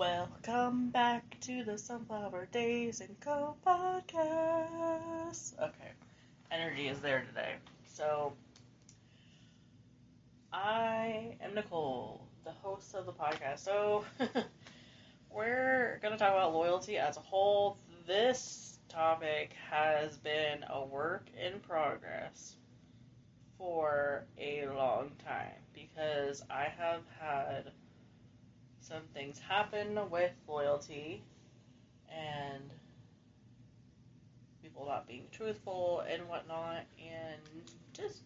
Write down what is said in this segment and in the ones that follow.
Welcome back to the Sunflower Daze and Co podcast. Okay, energy is there today. So, I am Nicole, the host of the podcast. So, we're going to talk about loyalty as a whole. This topic has been a work in progress for a long time because I have had some things happen with loyalty and people not being truthful and whatnot, and just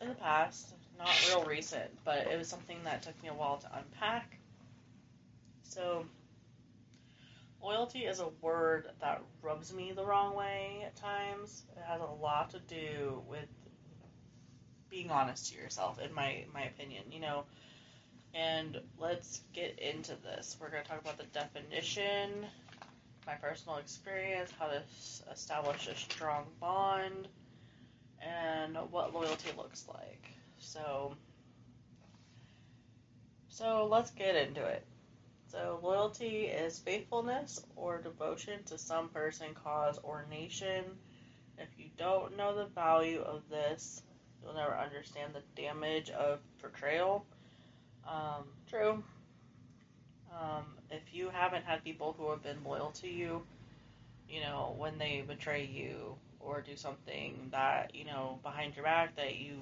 in the past, not real recent, but it was something that took me a while to unpack. So, loyalty is a word that rubs me the wrong way at times. It has a lot to do with being honest to yourself, in my my opinion. You know, and let's get into this. We're going to talk about the definition, my personal experience, how to establish a strong bond, and what loyalty looks like. So, so let's get into it. So, loyalty is faithfulness or devotion to some person, cause, or nation. If you don't know the value of this, you'll never understand the damage of betrayal um, true. Um, if you haven't had people who have been loyal to you, you know, when they betray you or do something that, you know, behind your back that you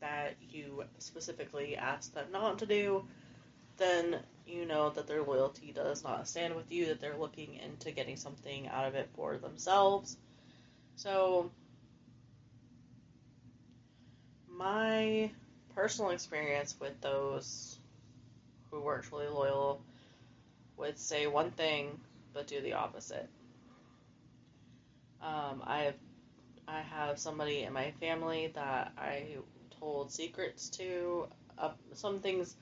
that you specifically asked them not to do, then you know that their loyalty does not stand with you, that they're looking into getting something out of it for themselves. So, my personal experience with those who were truly loyal would say one thing but do the opposite. Um, I have I have somebody in my family that I told secrets to. Uh, some things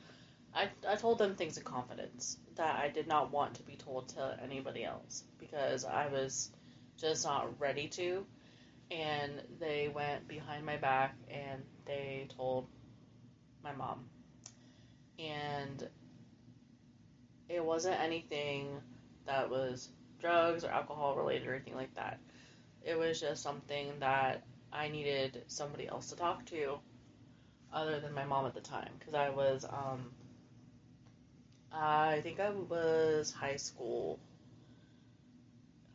I, I told them things in confidence that I did not want to be told to anybody else because I was just not ready to. And they went behind my back and they told my mom. And it wasn't anything that was drugs or alcohol related or anything like that. It was just something that I needed somebody else to talk to other than my mom at the time because I was um I think I was high school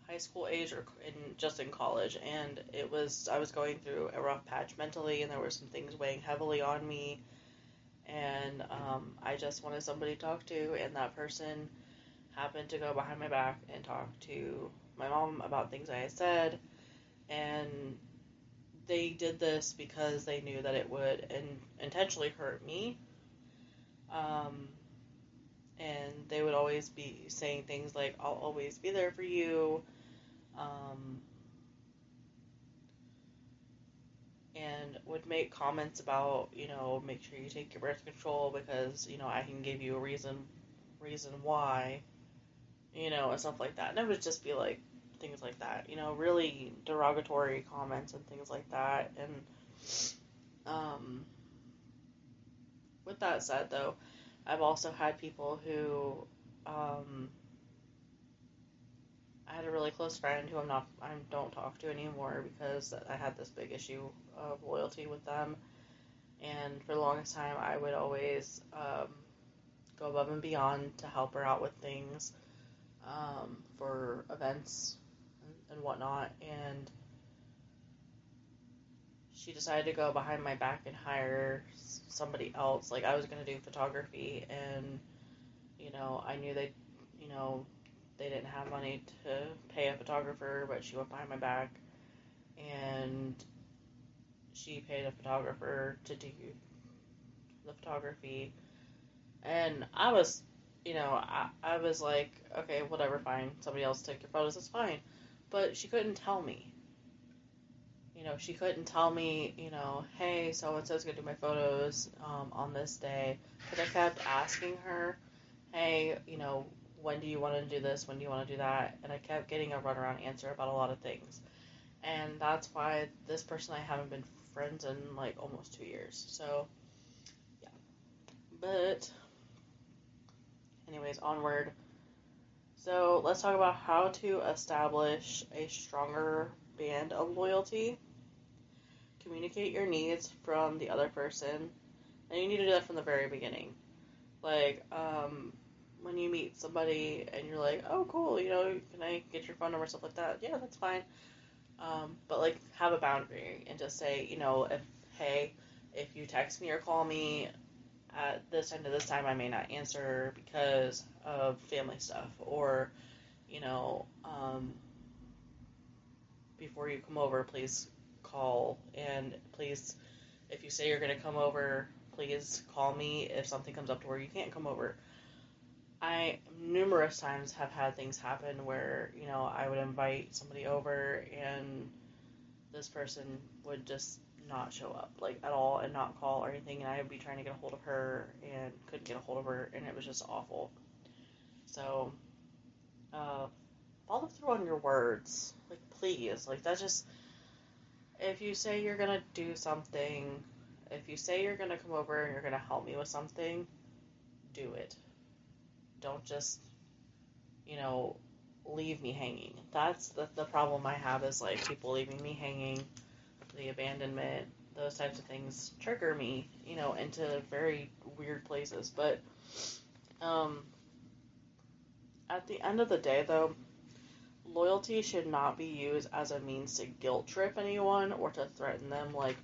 high school age or in just in college and it was I was going through a rough patch mentally and there were some things weighing heavily on me and um, I just wanted somebody to talk to, and that person happened to go behind my back and talk to my mom about things I had said, and they did this because they knew that it would in- intentionally hurt me. Um, and they would always be saying things like, I'll always be there for you. Um, and would make comments about, you know, make sure you take your birth control because, you know, I can give you a reason reason why, you know, and stuff like that. And it would just be like things like that, you know, really derogatory comments and things like that. And um with that said though, I've also had people who um had a really close friend who I'm not I don't talk to anymore because I had this big issue of loyalty with them, and for the longest time I would always um, go above and beyond to help her out with things um, for events and, whatnot, and she decided to go behind my back and hire somebody else. Like I was gonna do photography, and you know I knew they, you know they didn't have money to pay a photographer, but she went behind my back and she paid a photographer to do the photography. And I was, you know, I, I was like, okay, whatever, fine. Somebody else take your photos, that's fine. But she couldn't tell me. You know, she couldn't tell me, you know, hey, so and so's gonna do my photos um, on this day. But I kept asking her, hey, you know, when do you want to do this? When do you want to do that? And I kept getting a runaround answer about a lot of things. And that's why this person I haven't been friends in like almost two years. So, yeah. But anyways, onward. So let's talk about how to establish a stronger band of loyalty. Communicate your needs from the other person, and you need to do that from the very beginning. Like, um, when you meet somebody and you're like, oh, cool, you know, can I get your phone number, stuff like that? Yeah, that's fine. Um, but like, have a boundary and just say, you know, if hey, if you text me or call me at this time to this time, I may not answer because of family stuff or, you know, um, before you come over, please call and please, if you say you're going to come over, please call me if something comes up to where you can't come over. I numerous times have had things happen where, you know, I would invite somebody over and this person would just not show up like at all and not call or anything and I would be trying to get a hold of her and couldn't get a hold of her and it was just awful. So uh, follow through on your words. Like please. Like that's just if you say you're gonna do something, if you say you're gonna come over and you're gonna help me with something, do it. Don't just you know, leave me hanging. That's the, the problem I have is like people leaving me hanging the abandonment, those types of things trigger me, you know, into very weird places. But um, at the end of the day, though, loyalty should not be used as a means to guilt trip anyone or to threaten them. Like,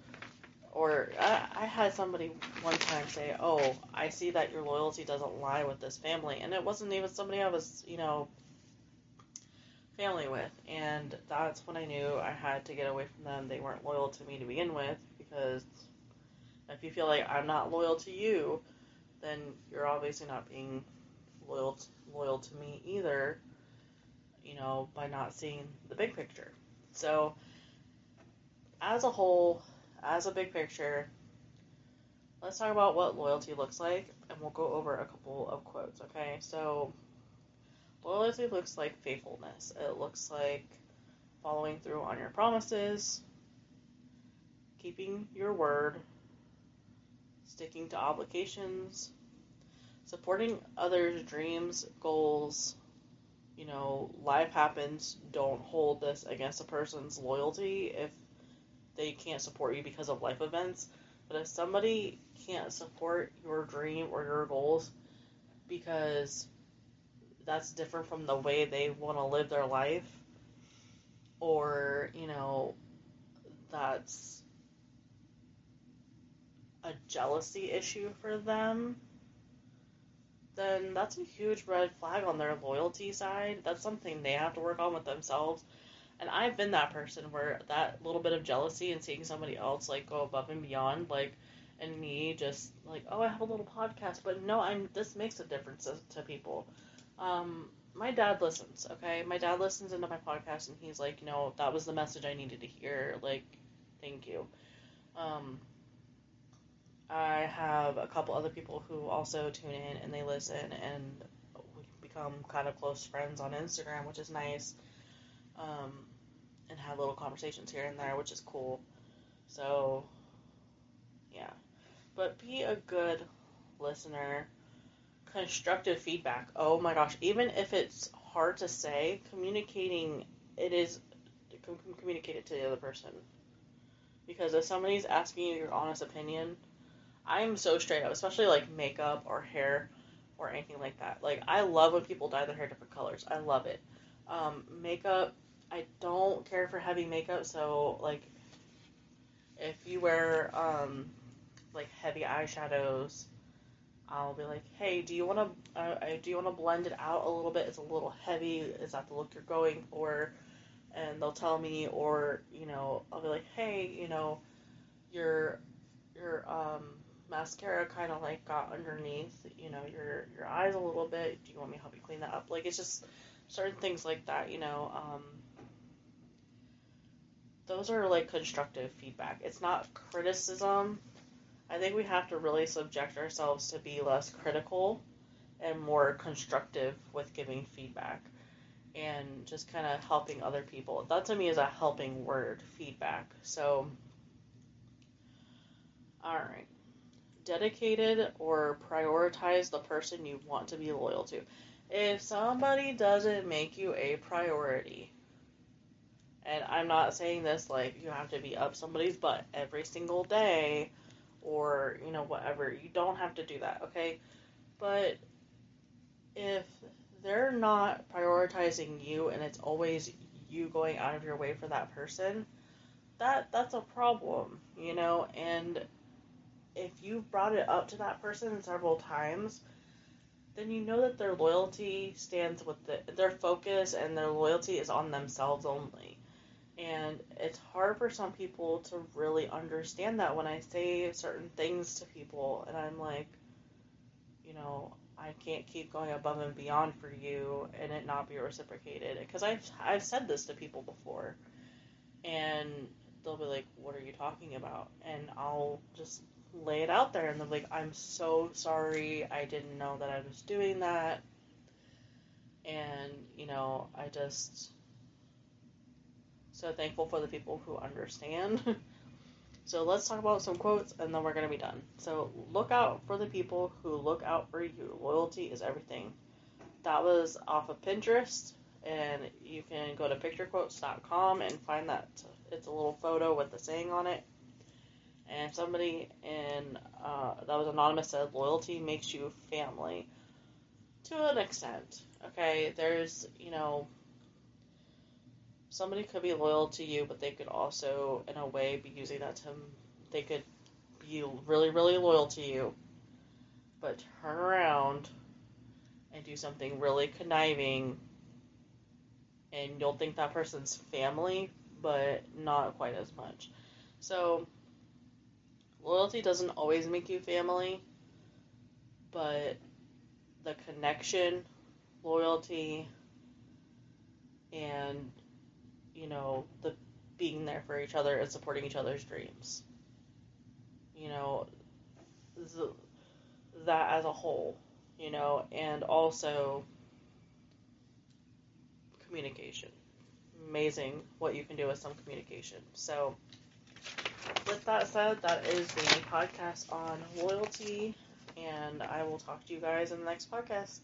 or I, I had somebody one time say, "Oh, I see that your loyalty doesn't lie with this family," and it wasn't even somebody I was, you know, family with. And that's when I knew I had to get away from them. They weren't loyal to me to begin with because if you feel like I'm not loyal to you, then you're obviously not being loyal to, loyal to me either, you know, by not seeing the big picture. So, as a whole, as a big picture, let's talk about what loyalty looks like, and we'll go over a couple of quotes, okay? So, Loyalty looks like faithfulness. It looks like following through on your promises, keeping your word, sticking to obligations, supporting others' dreams, goals. You know, life happens. Don't hold this against a person's loyalty if they can't support you because of life events. But if somebody can't support your dream or your goals because that's different from the way they want to live their life or you know that's a jealousy issue for them then that's a huge red flag on their loyalty side that's something they have to work on with themselves and i've been that person where that little bit of jealousy and seeing somebody else like go above and beyond like and me just like oh i have a little podcast but no i'm this makes a difference to, to people um, my dad listens, okay? My dad listens into my podcast and he's like, you know, that was the message I needed to hear. Like, thank you. Um, I have a couple other people who also tune in and they listen and we become kind of close friends on Instagram, which is nice. Um, and have little conversations here and there, which is cool. So, yeah. But be a good listener constructive feedback. Oh my gosh, even if it's hard to say, communicating it is communicate it to the other person. Because if somebody's asking you your honest opinion, I'm so straight up, especially like makeup or hair or anything like that. Like I love when people dye their hair different colors. I love it. Um, makeup, I don't care for heavy makeup, so like if you wear um, like heavy eyeshadows I'll be like, hey, do you want to uh, do you want to blend it out a little bit? It's a little heavy. Is that the look you're going for? And they'll tell me, or you know, I'll be like, hey, you know, your your um, mascara kind of like got underneath, you know, your your eyes a little bit. Do you want me to help you clean that up? Like it's just certain things like that, you know. Um, those are like constructive feedback. It's not criticism I think we have to really subject ourselves to be less critical and more constructive with giving feedback and just kind of helping other people. That to me is a helping word, feedback. So, all right. dedicated or prioritize the person you want to be loyal to. If somebody doesn't make you a priority, and I'm not saying this like you have to be up somebody's butt every single day or, you know, whatever. You don't have to do that, okay? But if they're not prioritizing you and it's always you going out of your way for that person, that that's a problem, you know, and if you've brought it up to that person several times, then you know that their loyalty stands with the, their focus and their loyalty is on themselves only. And it's hard for some people to really understand that when I say certain things to people, and I'm like, you know, I can't keep going above and beyond for you and it not be reciprocated. Because I've, I've said this to people before, and they'll be like, What are you talking about? And I'll just lay it out there, and they're like, I'm so sorry. I didn't know that I was doing that. And, you know, I just so thankful for the people who understand. so let's talk about some quotes and then we're going to be done. So look out for the people who look out for you. Loyalty is everything. That was off of Pinterest and you can go to picturequotes.com and find that it's a little photo with the saying on it. And somebody in uh, that was anonymous said loyalty makes you family to an extent. Okay, there's you know somebody could be loyal to you, but they could also, in a way, be using that to. They could be really, really loyal to you, but turn around and do something really conniving, and you'll think that person's family, but not quite as much. So, loyalty doesn't always make you family, but the connection, loyalty, and you know, the being there for each other and supporting each other's dreams. You know, the, that as a whole, you know, and also communication. Amazing what you can do with some communication. So, with that said, that is the podcast on loyalty, and I will talk to you guys in the next podcast.